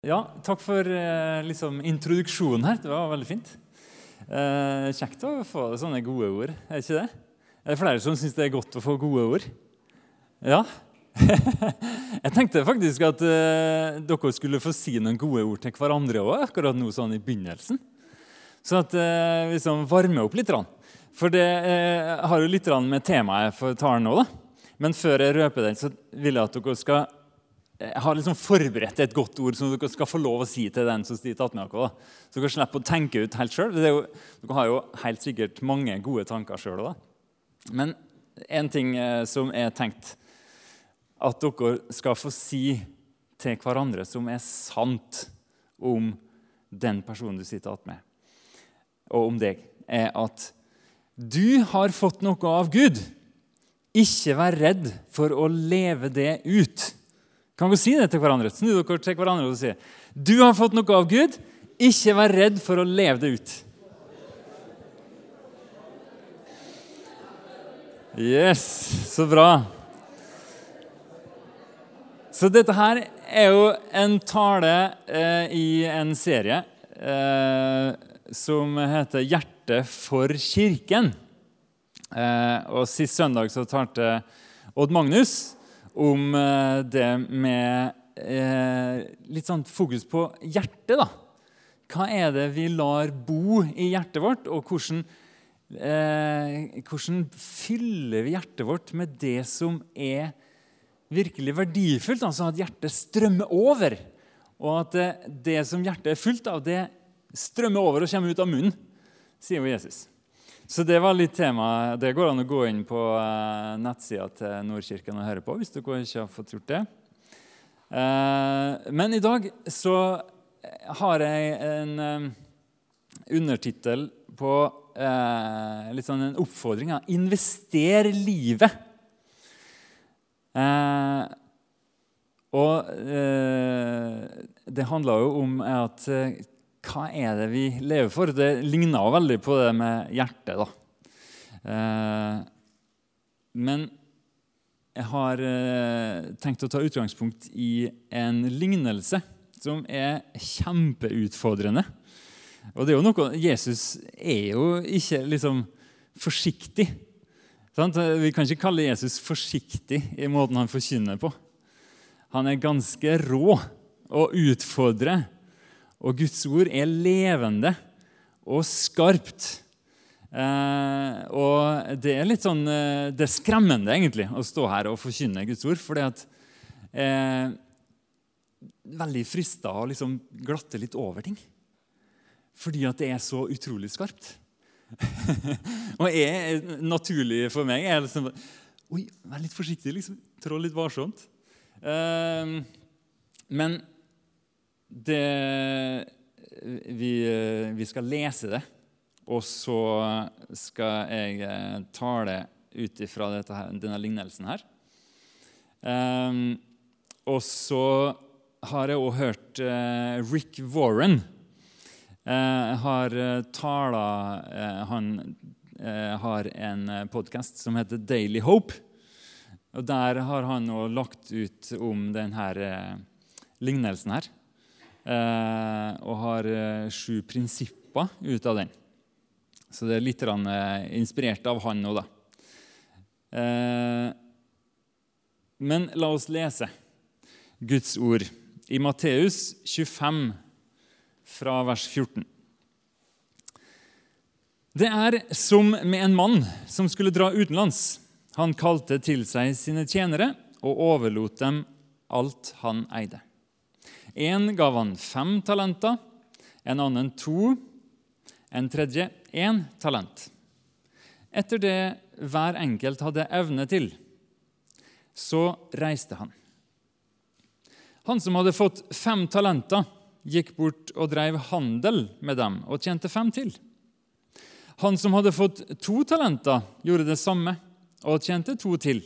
Ja, takk for eh, liksom, introduksjonen her. Det var veldig fint. Eh, kjekt å få sånne gode ord, er ikke det? Er det flere som syns det er godt å få gode ord? Ja. Jeg tenkte faktisk at eh, dere skulle få si noen gode ord til hverandre òg, akkurat nå sånn i begynnelsen. Så at eh, liksom varmer opp litt. For det eh, har jo litt med temaet for talen nå. da. Men før jeg røper den, så vil jeg at dere skal jeg har liksom forberedt et godt ord som dere skal få lov å si til den som de tatt med dere. Så dere slipper å tenke ut helt sjøl. Dere har jo helt sikkert mange gode tanker sjøl. Men en ting eh, som er tenkt at dere skal få si til hverandre som er sant om den personen du sitter attmed, med, og om deg, er at du har fått noe av Gud. Ikke vær redd for å leve det ut. Kan vi si det til hverandre? Snu dere til hverandre og si du har fått noe av Gud. Ikke vær redd for å leve det ut. Yes, så bra. Så dette her er jo en tale eh, i en serie eh, som heter 'Hjertet for kirken'. Eh, og Sist søndag så talte Odd Magnus om eh, det med eh, litt sånn fokus på hjertet. da. Hva er det vi lar bo i hjertet vårt, og hvordan, eh, hvordan fyller vi hjertet vårt med det som er virkelig verdifullt? Altså at hjertet strømmer over, og at det, det som hjertet er fullt av, det strømmer over og kommer ut av munnen, sier jo Jesus. Så det var litt tema. Det går an å gå inn på uh, nettsida til Nordkirken og høre på hvis dere ikke har fått gjort det. Uh, men i dag så har jeg en um, undertittel på litt sånn en oppfordring. Ja. Invester livet. Og det handler jo om at hva er det vi lever for? Det ligner veldig på det med hjertet. da. Eh, men jeg har eh, tenkt å ta utgangspunkt i en lignelse som er kjempeutfordrende. Og det er jo noe, Jesus er jo ikke liksom forsiktig. Sant? Vi kan ikke kalle Jesus forsiktig i måten han forkynner på. Han er ganske rå og utfordrer og Guds ord er levende og skarpt. Eh, og det er litt sånn eh, Det er skremmende egentlig å stå her og forkynne Guds ord. fordi at eh, Veldig frista å liksom glatte litt over ting. Fordi at det er så utrolig skarpt. og er naturlig for meg er liksom Oi, vær litt forsiktig. liksom, Trå litt varsomt. Eh, men det, vi, vi, skal lese det, og så skal jeg eh, tale ut ifra denne lignelsen her. Um, og så har jeg òg hørt uh, Rick Warren uh, har tala uh, Han har en podkast som heter Daily Hope. Og Der har han òg lagt ut om denne lignelsen her. Eh, og har eh, sju prinsipper ut av den. Så det er litt eh, inspirert av han nå, da. Men la oss lese Guds ord i Matteus 25, fra vers 14. Det er som med en mann som skulle dra utenlands. Han kalte til seg sine tjenere og overlot dem alt han eide. En gav han fem talenter, en annen to, en tredje én talent. Etter det hver enkelt hadde evne til, så reiste han. Han som hadde fått fem talenter, gikk bort og drev handel med dem og tjente fem til. Han som hadde fått to talenter, gjorde det samme og tjente to til.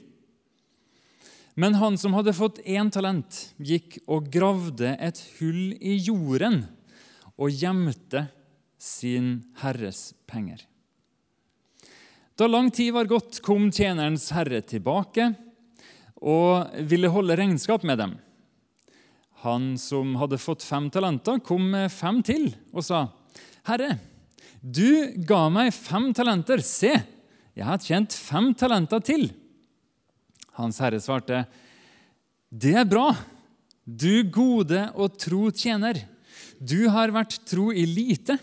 Men han som hadde fått én talent, gikk og gravde et hull i jorden og gjemte sin herres penger. Da lang tid var gått, kom tjenerens herre tilbake og ville holde regnskap med dem. Han som hadde fått fem talenter, kom med fem til og sa, 'Herre, du ga meg fem talenter. Se, jeg har tjent fem talenter til.' Hans herre svarte, 'Det er bra, du gode og tro tjener. Du har vært tro i lite,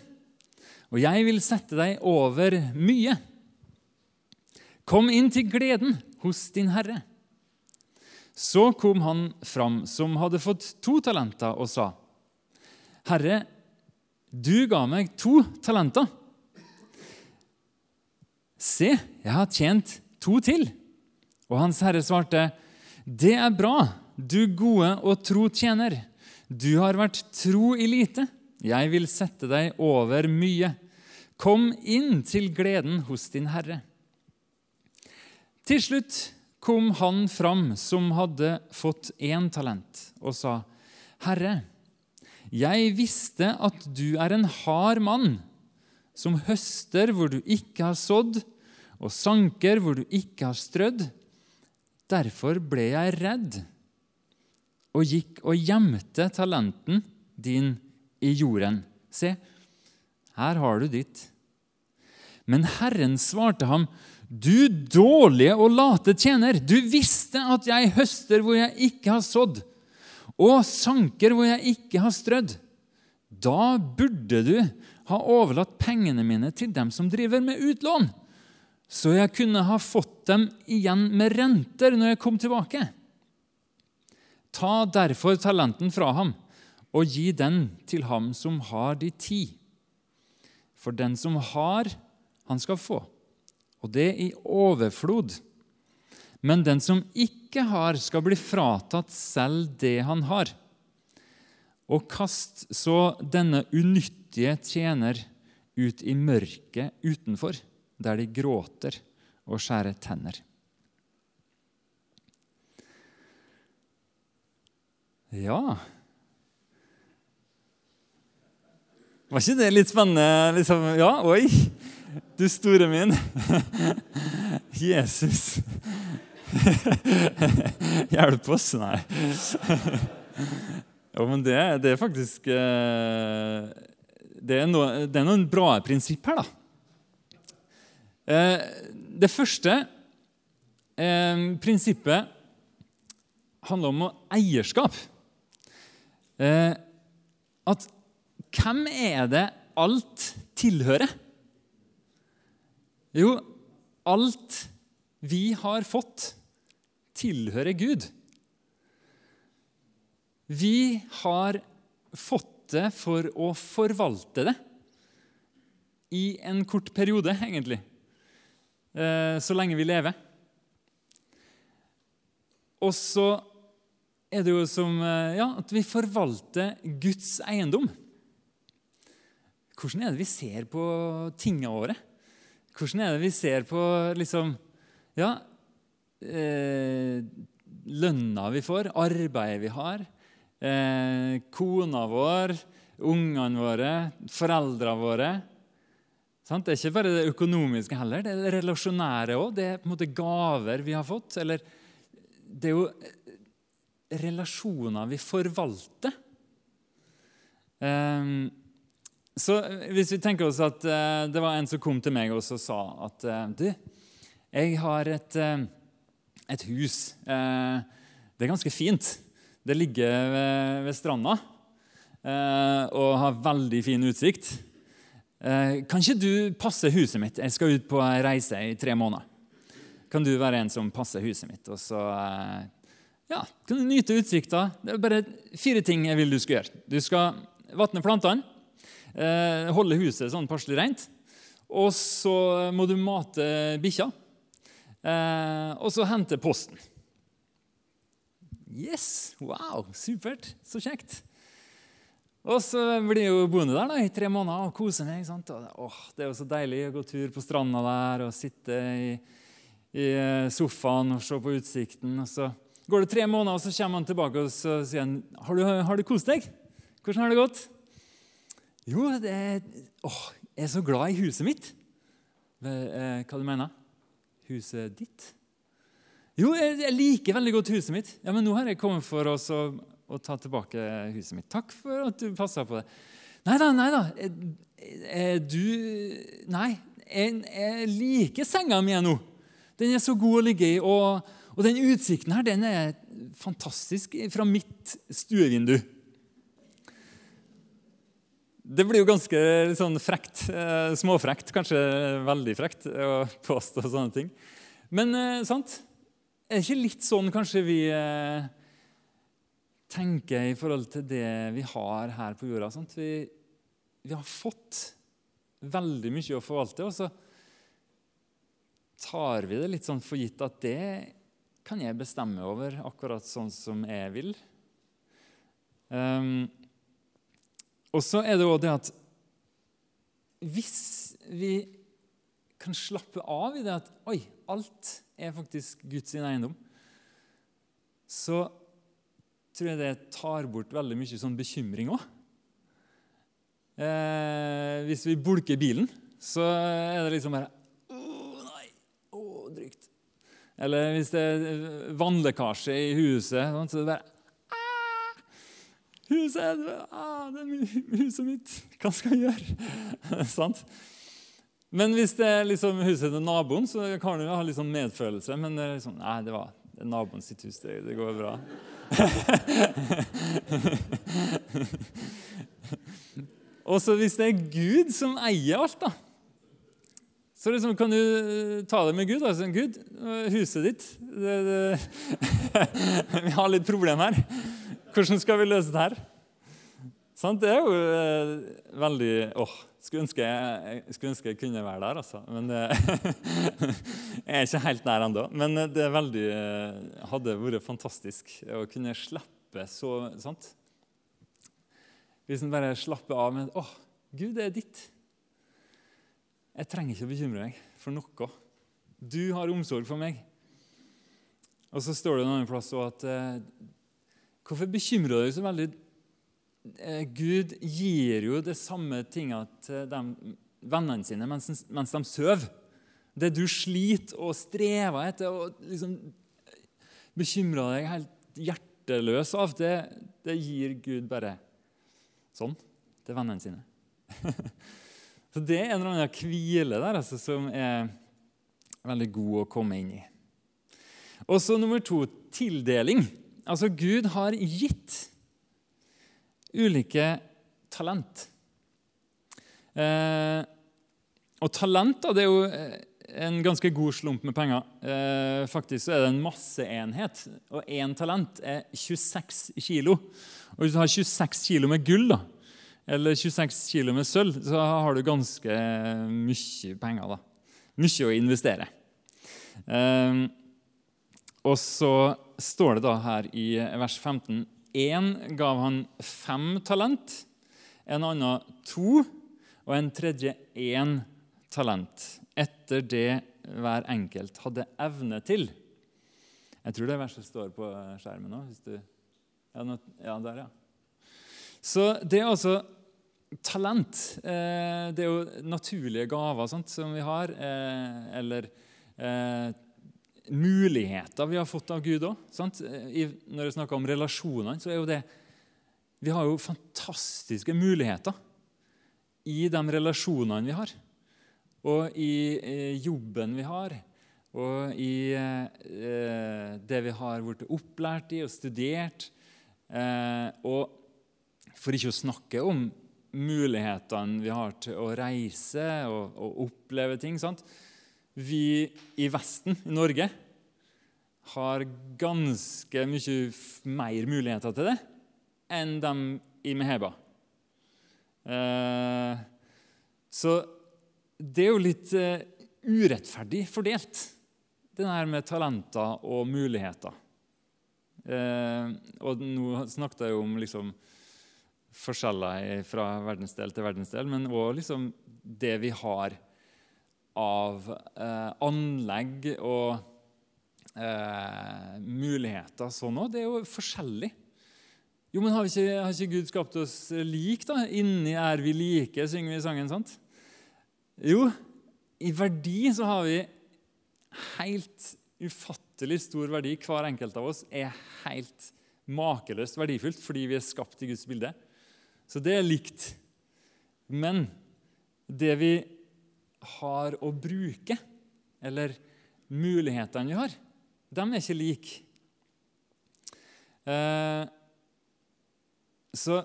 og jeg vil sette deg over mye.' Kom inn til gleden hos din herre. Så kom han fram som hadde fått to talenter, og sa, Herre, du ga meg to talenter. Se, jeg har tjent to til. Og hans herre svarte, Det er bra, du gode og tro tjener. Du har vært tro i lite. Jeg vil sette deg over mye. Kom inn til gleden hos din herre. Til slutt kom han fram som hadde fått én talent, og sa, Herre, jeg visste at du er en hard mann, som høster hvor du ikke har sådd, og sanker hvor du ikke har strødd. Derfor ble jeg redd og gikk og gjemte talenten din i jorden. Se, her har du ditt. Men Herren svarte ham, du dårlige og late tjener, du visste at jeg høster hvor jeg ikke har sådd, og sanker hvor jeg ikke har strødd. Da burde du ha overlatt pengene mine til dem som driver med utlån, så jeg kunne ha fått dem igjen med renter når jeg kom tilbake. Ta derfor talenten fra ham og gi den til ham som har de ti. For den som har, han skal få og det i overflod. Men den som ikke har, skal bli fratatt selv det han har. Og kast så denne unyttige tjener ut i mørket utenfor, der de gråter og skjærer tenner. Ja Var ikke det litt spennende? Liksom, ja, oi! Du store min. Jesus. Hjelp oss? Nei. Jo, men det, det er faktisk eh, det er, noe, det er, noen bra prinsipp her, da. Eh, det første eh, prinsippet handler om eierskap. At hvem er det alt tilhører? Jo, alt vi har fått, tilhører Gud. Vi har fått det for å forvalte det i en kort periode, egentlig. Eh, så lenge vi lever. Og så er det jo som eh, ja, at vi forvalter Guds eiendom. Hvordan er det vi ser på tingene våre? Hvordan er det vi ser på liksom, ja, eh, lønna vi får, arbeidet vi har, eh, kona vår, ungene våre, foreldrene våre? Det er ikke bare det økonomiske heller, det er det relasjonære òg. Det er på en måte gaver vi har fått. Eller det er jo relasjoner vi forvalter. Um, så hvis vi tenker oss at uh, det var en som kom til meg og sa at du, jeg har et, et hus. det er ganske fint. Det ligger ved, ved stranda og har veldig fin utsikt. Kan ikke du passe huset mitt? Jeg skal ut på ei reise i tre måneder. Kan du være en som passer huset mitt? Og så ja, kan du nyte utsikta. Det er bare fire ting jeg vil du skal gjøre. Du skal vatne plantene. Eh, holde huset sånn passelig rent. Og så må du mate bikkja. Eh, og så hente posten. Yes! Wow, supert. Så kjekt. Og så blir jeg jo boende der da, i tre måneder og kose meg. sant? Og, åh, det er jo så deilig å gå tur på stranda der og sitte i, i sofaen og se på utsikten. Og så går det tre måneder, og så kommer han tilbake og så sier han, har du, har du kost deg. Hvordan har det gått? Jo, det er, åh, jeg er så glad i huset mitt. Eh, hva du mener Huset ditt? Jo, jeg liker veldig godt huset mitt. Ja, Men nå har jeg kommet for å å ta tilbake huset mitt. Takk for at du passa på det. Nei da, nei da. Du Nei, jeg, jeg liker senga mi nå. Den er så god å ligge i. Og, og den utsikten her den er fantastisk fra mitt stuevindu. Det blir jo ganske sånn frekt. Eh, småfrekt, kanskje veldig frekt å påstå sånne ting. Men eh, sant? Er det ikke litt sånn kanskje vi eh, jeg i forhold til det vi har her på jorda? Vi, vi, har fått veldig mye å forvalte, og så tar vi det litt sånn for gitt at det kan jeg bestemme over akkurat sånn som jeg vil. Um, og så er det òg det at hvis vi kan slappe av i det at oi, alt er faktisk Guds eiendom, så tror jeg det tar bort veldig mye sånn bekymring òg. Eh, hvis vi bulker bilen, så er det liksom bare Å, nei! Å, drygt. Eller hvis det er vannlekkasje i huset, så er det bare Huset ah, det er huset mitt. Hva skal jeg gjøre? Sant? Men hvis det er liksom huset til naboen, så kan du ha sånn medfølelse. Men det er liksom, nei, det var naboen sitt hus. Det, det går bra. Og så hvis det er Gud som eier alt, da så liksom kan du ta det med Gud. Altså, Gud, huset ditt det, det, Vi har litt problem her. Hvordan skal vi løse det her? Sant? det er jo eh, veldig åh, skulle ønske jeg, skulle ønske jeg kunne være der, altså. Men det, Jeg er ikke helt der ennå. Men eh, det veldig, eh, hadde vært fantastisk å kunne slippe så sant? Hvis en bare slapper av med åh, Gud, det er ditt. Jeg trenger ikke å bekymre meg for noe. Du har omsorg for meg. Og så står det en annen plass at eh, Hvorfor bekymrer du deg så veldig? Eh, Gud gir jo det samme tinga til de vennene sine mens, de sover. Det du sliter og strever etter og liksom bekymrer deg helt hjerteløs av, det, det gir Gud bare sånn til vennene sine. Så Det er en eller annen hvile der altså, som er veldig god å komme inn i. Og så nummer to tildeling. Altså, Gud har gitt ulike talent. Eh, og talent da, det er jo eh, en ganske god slump med penger. Eh, faktisk så er det en masseenhet, og én talent er 26 kilo. Og hvis du har 26 kilo med gull, da, eller 26 kilo med sølv, så har du ganske mye penger. da. Mye å investere. Eh, og så står det da her i vers 15 Én gav han fem talent, en annen to, og en tredje én talent, etter det hver enkelt hadde evne til. Jeg tror det verset står på skjermen nå. Ja, ja, der, ja. Så det er altså talent. Eh, det er jo naturlige gaver sant, som vi har. Eh, eller eh, muligheter vi har fått av Gud òg. Når vi snakker om relasjonene, så er jo det Vi har jo fantastiske muligheter i de relasjonene vi har. Og i jobben vi har, og i det vi har blitt opplært i og studert. og for ikke å snakke om mulighetene vi har til å reise og, og oppleve ting. Sant? Vi i Vesten, i Norge, har ganske mye mer muligheter til det enn de i Meheba. Eh, så det er jo litt eh, urettferdig fordelt, det der med talenter og muligheter. Eh, og nå snakket jeg jo om liksom, forskjeller fra verdensdel til verdensdel, men òg liksom det vi har av anlegg og eh, muligheter sånn òg. Det er jo forskjellig. Jo, men har ikke, har ikke Gud skapt oss lik, da? Inni er vi like, synger vi i sangen. sant? Jo, i verdi så har vi helt ufattelig stor verdi. Hver enkelt av oss er helt makeløst verdifullt fordi vi er skapt i Guds bilde. Så det er likt. Men det vi har å bruke, eller mulighetene vi har, de er ikke like. Eh, så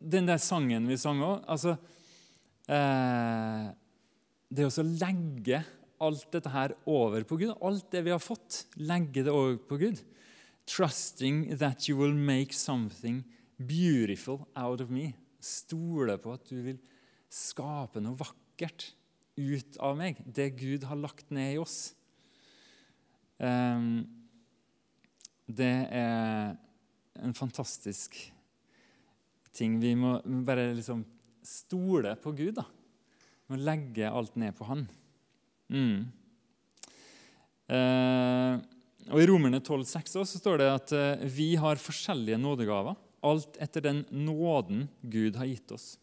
den der sangen vi sang òg altså, eh, Det å legge alt dette her over på Gud, alt det vi har fått, legge det over på Gud Trusting that you will make something beautiful out of me. Stole på at du vil skape noe vakkert ut av meg, det Gud har lagt ned i oss. Um, det er en fantastisk ting. Vi må bare liksom stole på Gud. da. Vi må legge alt ned på Han. Mm. Uh, og I Romerne 12,6 så står det at uh, vi har forskjellige nådegaver, alt etter den nåden Gud har gitt oss.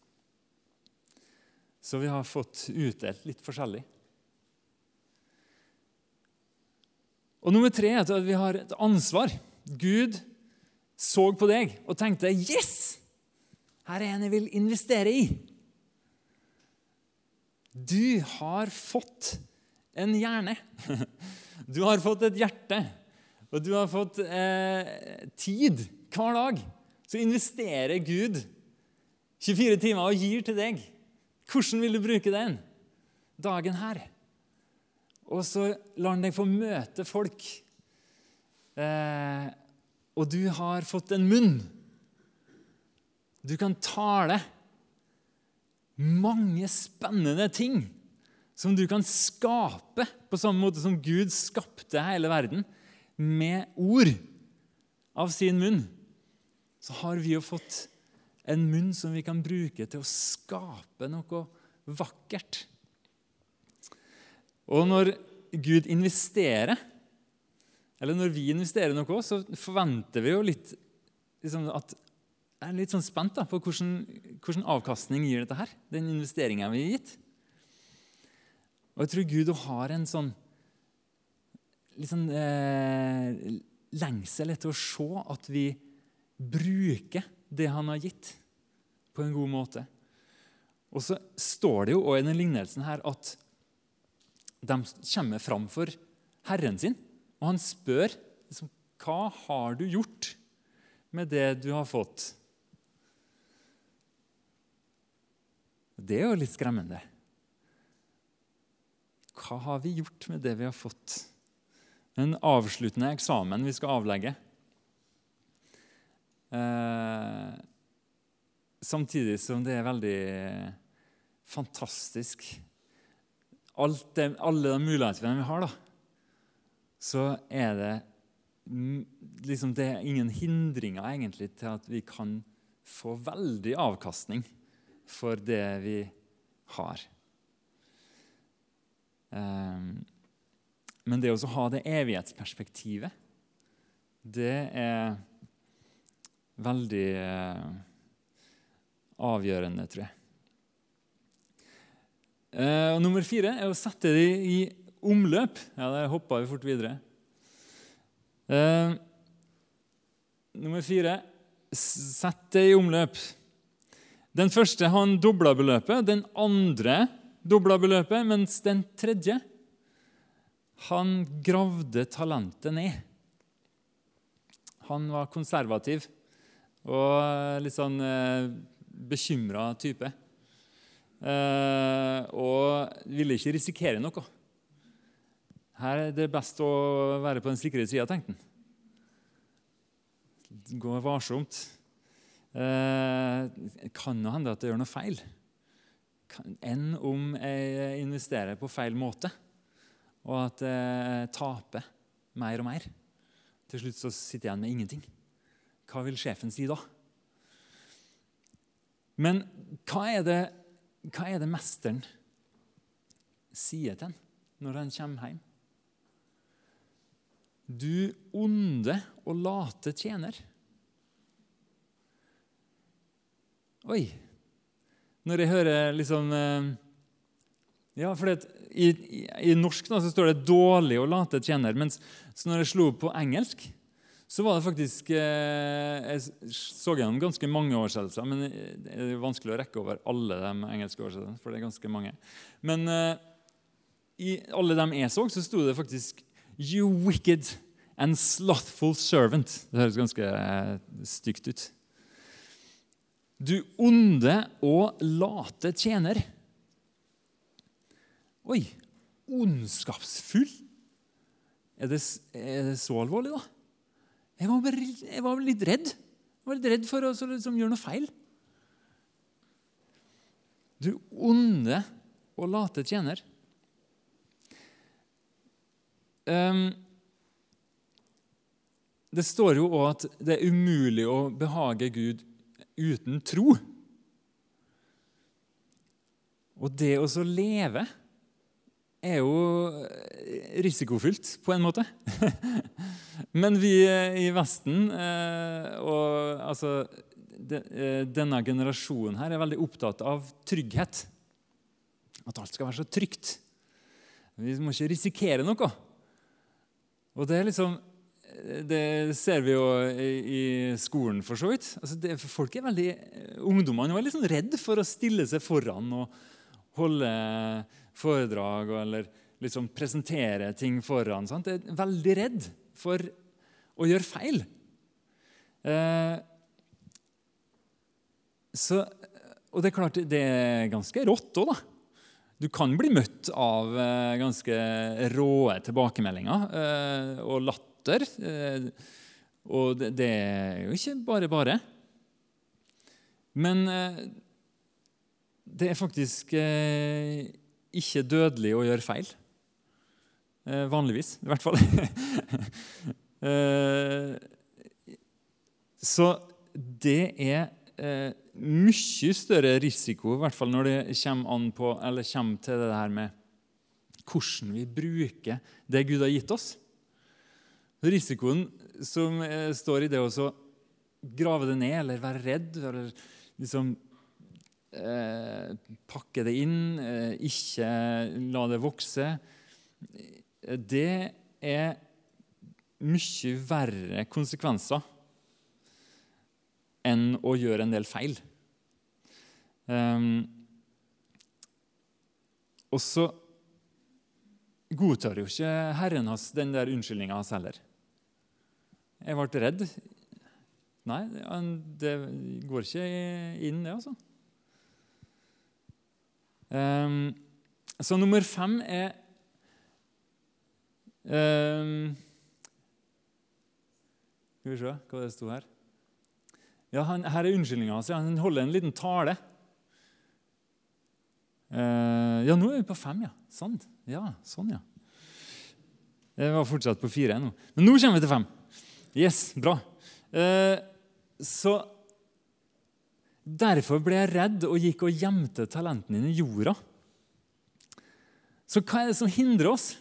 Så vi har fått utdelt litt forskjellig. Og nummer tre er at vi har et ansvar. Gud så på deg og tenkte 'Yes! Her er en jeg vil investere i'. Du har fått en hjerne. Du har fått et hjerte, og du har fått eh, tid hver dag. Så investerer Gud 24 timer og gir til deg. Hvordan vil du bruke den dagen her? Og så lar han deg få møte folk. Eh, og du har fått en munn. Du kan tale mange spennende ting som du kan skape på samme måte som Gud skapte hele verden, med ord av sin munn. Så har vi jo fått en munn som vi kan bruke til å skape noe vakkert. Og når Gud investerer, eller når vi investerer noe, så forventer vi jo litt liksom, at Jeg er litt sånn spent da, på hvordan, hvordan avkastning gir dette her, den investeringa vi har gitt. Og jeg tror Gud har en sånn litt sånn eh, lengsel etter å se at vi bruker det han har gitt, på en god måte. Og så står det jo også i den lignelsen her at de kommer fram for Herren sin, og han spør liksom, hva har du gjort med det du har fått. Det er jo litt skremmende. Hva har vi gjort med det vi har fått? Den avsluttende eksamen vi skal avlegge. Eh, samtidig som det er veldig fantastisk det, alle de mulighetene vi har, da, så er det liksom det er ingen hindringer egentlig til at vi kan få veldig avkastning for det vi har. Um, men det å ha det evighetsperspektivet, det er veldig uh, avgjørende, tror jeg. Eh, og nummer fire er å sette dem i omløp. Ja, Der hoppa vi fort videre. Eh, nummer fire sett det i omløp. Den første han dobla beløpet, den andre dobla beløpet, mens den tredje han gravde talentet ned. Han var konservativ og litt sånn eh, bekymra type. Eh, og ville ikke risikere noe. Her er det best å være på den sikre sida, tenkte han. Gå varsomt. Eh, kan jo hende at jeg gjør noe feil. Enn om jeg investerer på feil måte, og at jeg taper mer og mer. Til slutt så sitter jeg igjen med ingenting. Hva vil sjefen si da? Men hva er det hva er det mesteren sier til ham når han kommer hjem? Du onde og late tjener. Oi. Når jeg hører liksom eh, Ja, for i, i, i, norsk da, så står det 'dårlig og late tjener', mens når jeg slo på engelsk, så var det faktisk eh, Jeg så gjennom ganske mange oversettelser, men det er vanskelig å rekke over alle de engelske oversettelsene. for det er ganske mange. Men eh, i alle dem jeg så, så sto det faktisk 'You wicked and slothful servant'. Det høres ganske eh, stygt ut. Du onde og late tjener. Oi! Ondskapsfull? Er det, er det så alvorlig, da? Jeg var, bare, jeg var litt redd. Jeg var litt redd for å liksom, gjøre noe feil. Du onde og late tjener. Um, det står jo òg at det er umulig å behage Gud uten tro. Og det å så leve er jo risikofylt på en måte. Men vi i Vesten, eh, og altså eh, denne generasjonen her, er veldig opptatt av trygghet. At alt skal være så trygt. Vi må ikke risikere noe. Og det er liksom det ser vi jo i skolen, for så vidt. Altså det, folk er veldig, Ungdommene er veldig sånn redd for å stille seg foran og holde foredrag eller liksom presentere ting foran. Sant? Jeg er veldig redd for å gjøre feil. Eh, så, og det er klart, det er ganske rått òg, da. Du kan bli møtt av eh, ganske råe tilbakemeldinger eh, og latter. Eh, og det, det, er jo ikke bare bare. Men eh, det er faktisk eh, ikke dødelig å gjøre feil. Eh, vanligvis, i hvert fall. Eh, så det er eh, mye større risiko, i hvert fall når det kommer, på, kommer til det her med hvordan vi bruker det Gud har gitt oss. Risikoen som eh, står i det å grave det ned eller være redd eller liksom eh, pakke det inn, eh, ikke la det vokse Det er mye verre konsekvenser enn å gjøre en del feil. Um, og så godtar jo ikke Herren hans den der unnskyldninga hans heller. Jeg ble redd. Nei, det går ikke inn, det, altså. Um, så nummer fem er um, skal vi se hva det sto her. Ja, han, Her er unnskyldninga hans. Han holder en liten tale. Uh, ja, nå er vi på fem, ja. Sånn. Ja, sånn, ja. Jeg var fortsatt på fire ennå. Men nå kommer vi til fem. Yes, bra. Uh, så Derfor ble jeg redd og gikk og gjemte talentene dine i jorda. Så hva er det som hindrer oss?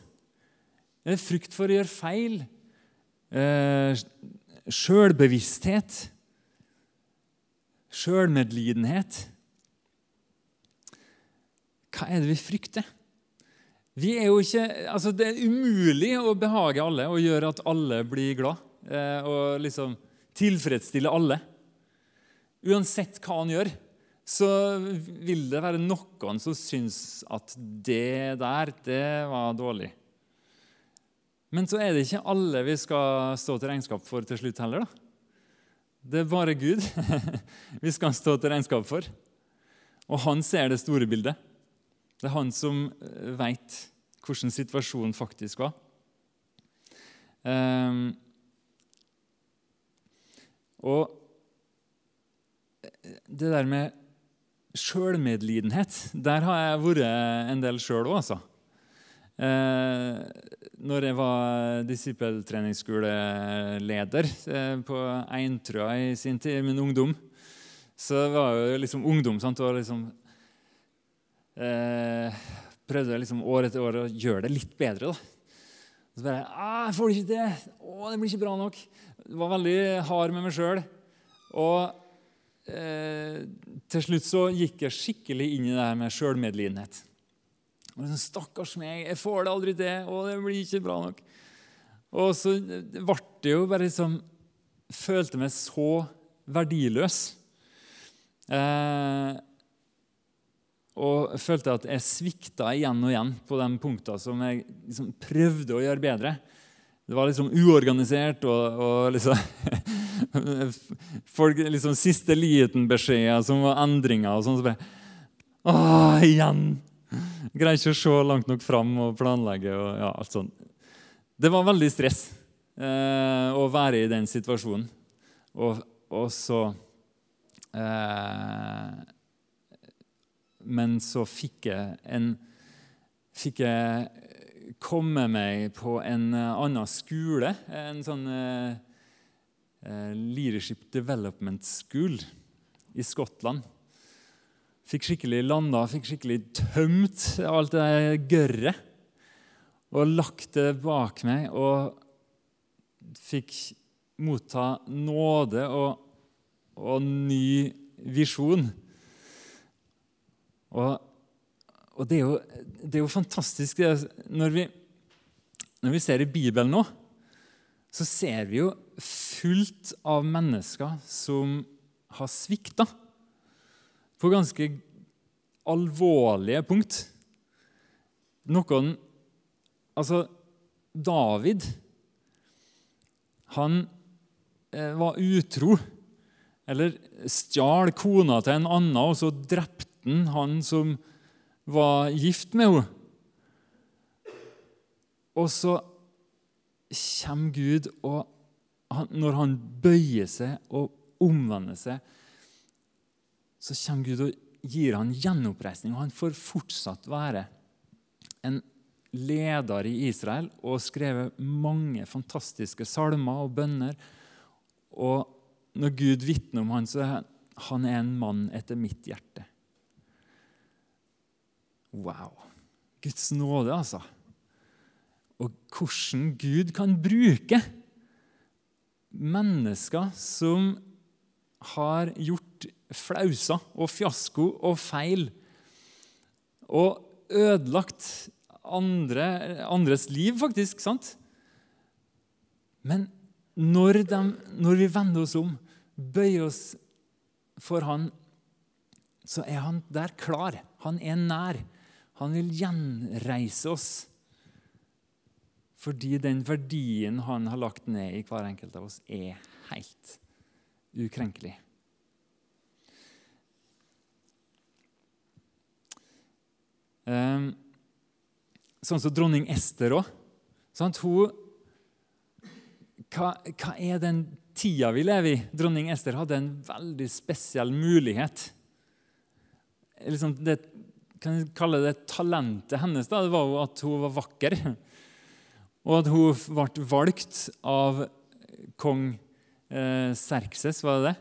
Er det frykt for å gjøre feil? Eh, sjølbevissthet, sjølmedlidenhet. Hva er det vi frykter? Vi er jo ikke, altså det er umulig å behage alle og gjøre at alle blir glad. Eh, og liksom tilfredsstille alle. Uansett hva han gjør, så vil det være noen som syns at det der, det var dårlig. Men så er det ikke alle vi skal stå til regnskap for til slutt heller. da. Det er bare Gud vi skal stå til regnskap for. Og han ser det store bildet. Det er han som eh, veit hvordan situasjonen faktisk var. Um, og det der med sjølmedlidenhet, der har jeg vært en del sjøl òg, altså. Eh, når jeg var disippeltreningsskoleleder eh, på Eintrøa i sin tid, min ungdom, så var jeg liksom ungdom sant, og liksom eh, prøvde liksom år etter år å gjøre det litt bedre. da. Så bare ah, 'Jeg får ikke det. Å, det blir ikke bra nok.' Jeg var veldig hard med meg sjøl. Og eh, til slutt så gikk jeg skikkelig inn i det her med sjølmedlidenhet. Sånn, Stakkars meg, jeg får det aldri til. og det blir ikke bra nok. Og så ble det jo bare liksom følte meg så verdiløs. Eh, og følte at jeg svikta igjen og igjen på de punktene som jeg liksom prøvde å gjøre bedre. Det var liksom uorganisert og, og liksom folk, liksom Siste liten-beskjeder som var endringer og sånn. Så bare Åh, igjen! Greier ikke å se langt nok fram og planlegge. og ja, alt sånt. Det var veldig stress eh, å være i den situasjonen. Og, og så eh, Men så fikk jeg en fikk jeg komme meg på en annen skole, en sånn eh, eh Leadership Development School i Skottland. Fikk skikkelig landa, fikk skikkelig tømt alt det gørret. Og lagt det bak meg og fikk motta nåde og, og ny visjon. Og, og det, er jo, det, er jo, fantastisk når vi, når vi ser i Bibelen nå, så ser vi jo fullt av mennesker som har svikta på ganske alvorlige punkt. Noen Altså, David Han eh, var utro. Eller stjal kona til en annen, og så drepte han han som var gift med henne. Og så kommer Gud, og han, når han bøyer seg og omvender seg, så kommer Gud og gir han gjenoppreisning, og han får fortsatt være en leder i Israel og skrevet mange fantastiske salmer og bønner. Og når Gud vitner om han, så er han en mann etter mitt hjerte. Wow! Guds nåde, altså. Og hvordan Gud kan bruke mennesker som har gjort flauser og fiasko og feil og ødelagt andre, andres liv, faktisk. sant? Men når, de, når vi vender oss om, bøyer oss for Han, så er Han der klar. Han er nær. Han vil gjenreise oss. Fordi den verdien han har lagt ned i hver enkelt av oss, er helt ukrenkelig. Ehm, sånn som dronning Ester òg. Hva, hva, er den tida vi lever i? Dronning Ester hadde en veldig spesiell mulighet. Liksom det, kan jeg kalle det talentet hennes da, det var jo at hun var vakker. Og at hun ble valgt av kong eh, Serkses, var det det?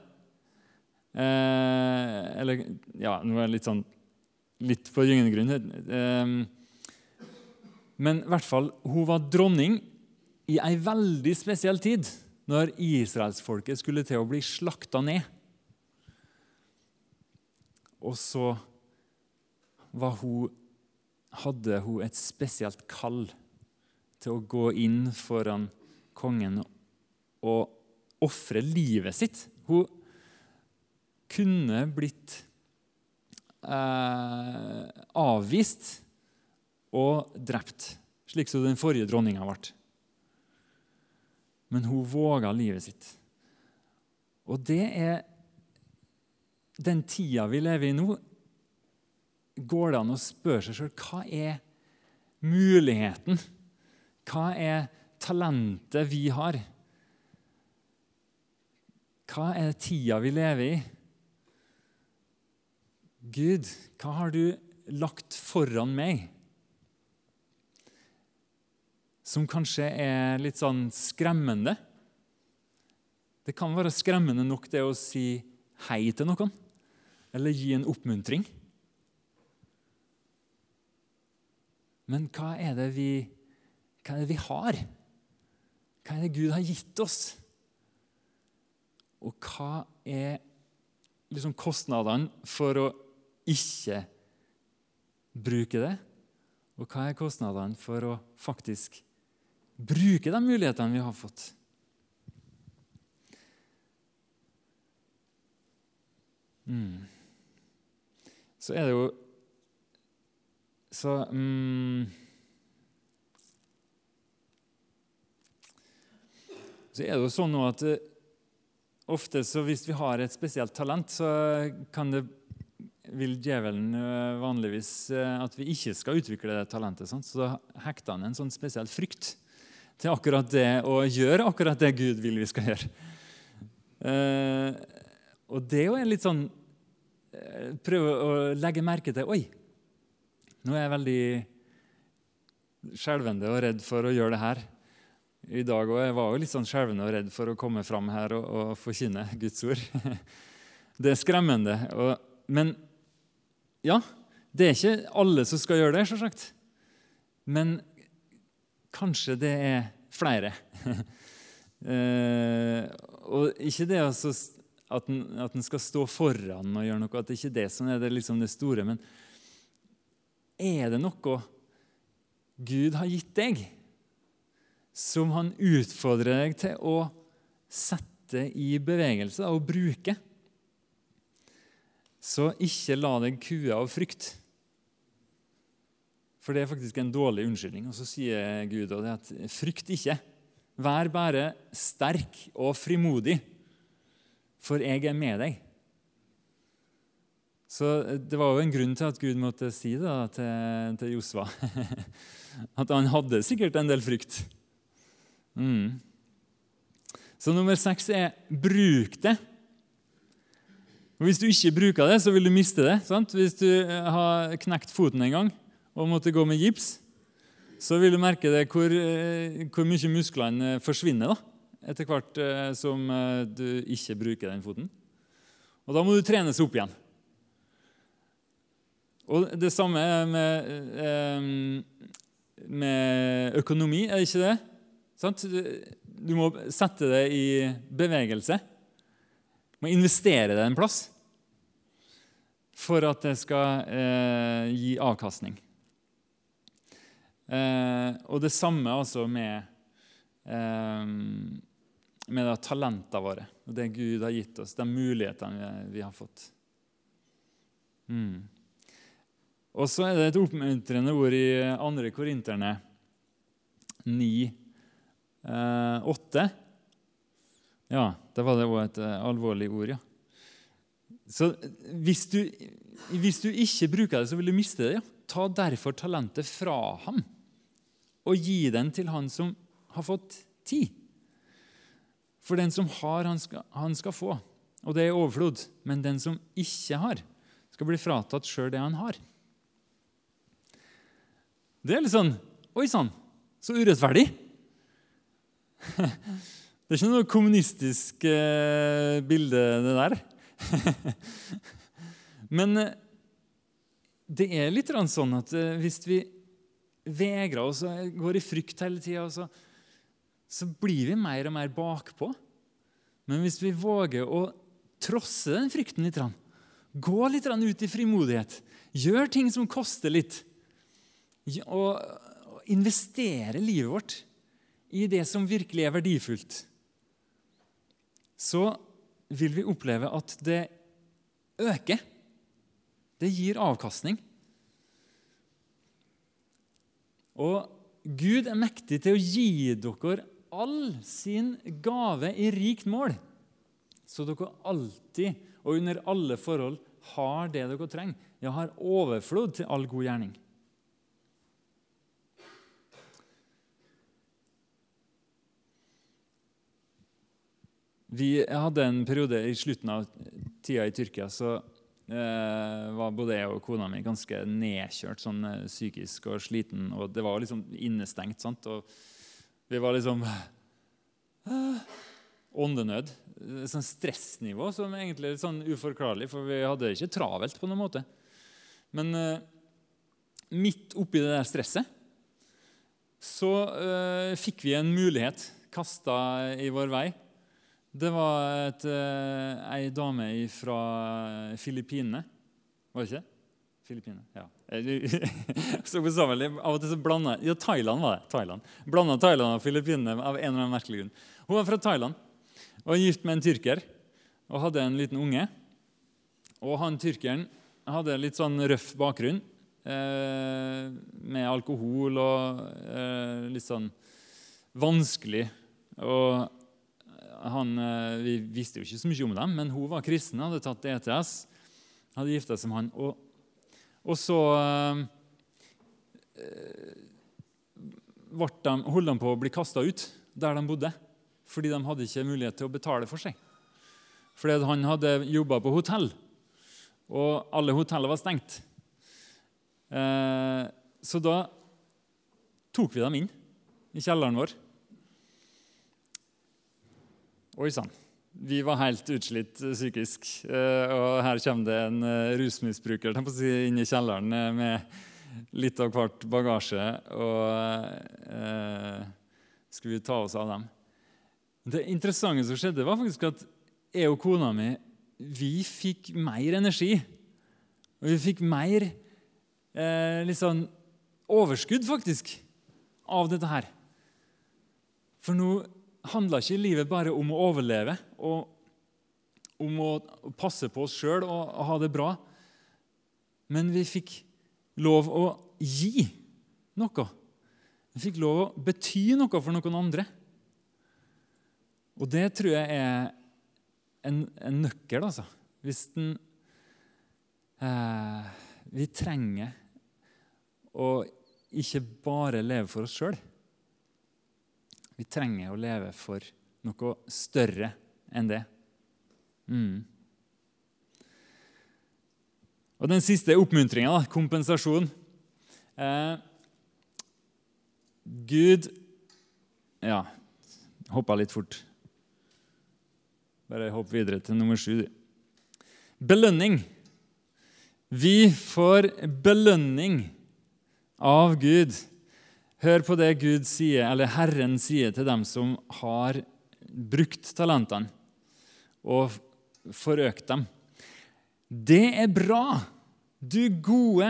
Eh, eller Ja, nå er jeg litt sånn litt på gyngende grunn. Eh, men i hvert fall, hun var dronning i ei veldig spesiell tid, når israelsfolket skulle til å bli slakta ned. Og så hun, hadde hun et spesielt kall til å gå inn foran kongen og ofre livet sitt. Hun kunne blitt eh, avvist og drept, slik som den forrige dronninga ble. Men hun våga livet sitt. Og det er den tida vi lever i nå. Går det an å spørre seg sjøl hva er muligheten? Hva er talentet vi har? Hva er tida vi lever i? Gud, hva har du lagt foran meg? Som kanskje er litt sånn skremmende. Det kan være skremmende nok det å si hei til noen, eller gi en oppmuntring. Men hva er det vi, hva er det vi har? Hva er det Gud har gitt oss? Og hva er liksom kostnadene for å ikke bruke det? Og hva er kostnadene for å faktisk bruke de mulighetene vi har fått? Mm. Så er det jo Så mm, Så er det jo sånn at eh, ofte så hvis vi har et spesielt talent, så kan det vil djevelen eh, vanligvis eh, at vi ikke skal utvikle det talentet. Sånn. Så da hekter han en sånn spesiell frykt til akkurat det å gjøre akkurat det Gud vil vi skal gjøre. Og det er litt sånn Prøve å legge merke til Oi, nå er jeg veldig skjelvende og redd for å gjøre det her i dag. Og jeg var jo litt sånn skjelven og redd for å komme fram her og, og forkynne Guds ord. Det er skremmende. Og, men ja, det er ikke alle som skal gjøre det, selvsagt. Men kanskje det er flere. eh, og ikke det altså at en, at en skal stå foran og gjøre noe, at det ikke er det som er det, liksom det store. Men er det noe Gud har gitt deg, som han utfordrer deg til å sette i bevegelse og bruke, så ikke la deg kue av frykt. For det er faktisk en dårlig unnskyldning. Og så sier Gud at frykt ikke. Vær bare sterk og frimodig, for jeg er med deg. Så Det var jo en grunn til at Gud måtte si det til, til Josva. At han hadde sikkert en del frykt. Mm. Så nummer seks er bruk det. Og Hvis du ikke bruker det, så vil du miste det. Sant? Hvis du eh, har knekt foten en gang og måtte gå med gips, så vil du merke det hvor, eh, hvor mye musklene forsvinner da, etter hvert eh, som du ikke bruker den foten. Og Da må du trenes opp igjen. Og Det samme med, med økonomi, er det ikke det? Du må sette det i bevegelse. Du må investere det en plass for at det skal eh, gi avkastning. Eh, og det samme altså med, eh, med talentene våre og det Gud har gitt oss, de mulighetene vi har fått. Mm. Og så er det et oppmuntrende ord i 2. Korinterne 9, 8. Ja, da var det òg et uh, alvorlig ord, ja. Så hvis du, hvis du, ikke bruker det, så vil du miste det. Ja. Ta derfor talentet fra ham og gi den til han som har fått tid. For den som har, han skal, han skal få, og det er overflod. Men den som ikke har, skal bli fratatt sjøl det han har. Det er litt sånn Oi sann, så urettferdig! Det er ikke noe kommunistisk eh, bilde, det der. Men eh, det er litt sånn at eh, hvis vi vegrer oss og går i frykt hele tida, så, så, blir vi mer og mer bakpå. Men hvis vi våger å trosse den frykten litt, gå litt ut i frimodighet, gjør ting som koster litt, og investere livet vårt i det som virkelig er verdifullt så vil vi oppleve at det øker. Det gir avkastning. Og Gud er mektig til å gi dere all sin gave i rikt mål, så dere alltid og under alle forhold har det dere trenger. Ja, har overflod til all god gjerning. Vi hadde en periode i slutten av tida i Tyrkia så eh, var både jeg og kona mi ganske nedkjørt sånn eh, psykisk og sliten. og Det var liksom innestengt. sant? Og vi var liksom eh, Åndenød. Sånn stressnivå som egentlig er sånn uforklarlig, for vi hadde det ikke travelt på noen måte. Men eh, midt oppi det der stresset så eh, fikk vi en mulighet kasta i vår vei det var et, eh, ei dame fra Filippinene. Var det ikke? Filippinene, ja. så av og til så blanda, Ja, Thailand var det. Thailand. Blanda Thailand og Filippinene av en eller annen merkelig grunn. Hun var fra Thailand og var gift med en tyrker og hadde en liten unge. Og han tyrkeren hadde litt sånn røff bakgrunn eh, med alkohol og eh, litt sånn vanskelig. Og han, eh, Vi visste jo ikke så mye om dem, men hun var kristen, hadde tatt ETS, hadde gifta seg med han. Og, og så eh, holdt de, holdt de på å bli kasta ut der de bodde, fordi de hadde ikke mulighet til å betale for seg. Fordi han hadde jobba på hotell, og alle hoteller var stengt. Eh, så da tok vi dem inn i kjelleren vår. Oi sann. Vi var helt utslitt psykisk. Eh, og her kommer det en eh, rusmisbruker inn i kjelleren med litt av hvert bagasje. Og eh, skulle vi ta oss av dem. Det interessante som skjedde, var faktisk at jeg og kona mi vi fikk mer energi. Og vi fikk mer eh, litt sånn overskudd, faktisk, av dette her. For nå handla ikke livet bare om å overleve og om å passe på oss sjøl og, ha det bra. Men vi fikk lov å gi noe. Vi fikk lov å bety noe for noen andre. Og det tror jeg er en, en nøkkel, altså. Hvis den eh, Vi trenger å ikke bare leve for oss sjøl. Vi trenger å leve for noe større enn det. Mm. Og den siste oppmuntringa, kompensasjon. Eh, Gud Ja, hoppa litt fort. Bare hopp videre til nummer sju. Belønning. Vi får belønning av Gud. Hør på det Gud sier, eller Herren sier til dem som har brukt talentene og forøkt dem. Det er bra, du gode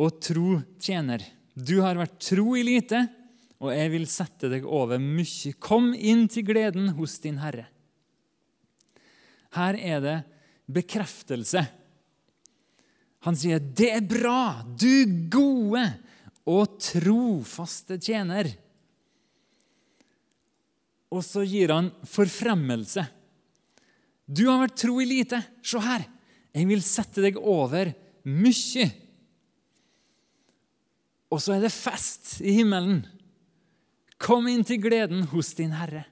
og tro tjener. Du har vært tro i lite, og jeg vil sette deg over mye. Kom inn til gleden hos din Herre. Her er det bekreftelse. Han sier, 'Det er bra, du gode og trofaste tjener'. Og så gir han forfremmelse. Du har vært tro i lite. Se her, jeg vil sette deg over mye. Og så er det fest i himmelen. Kom inn til gleden hos din Herre.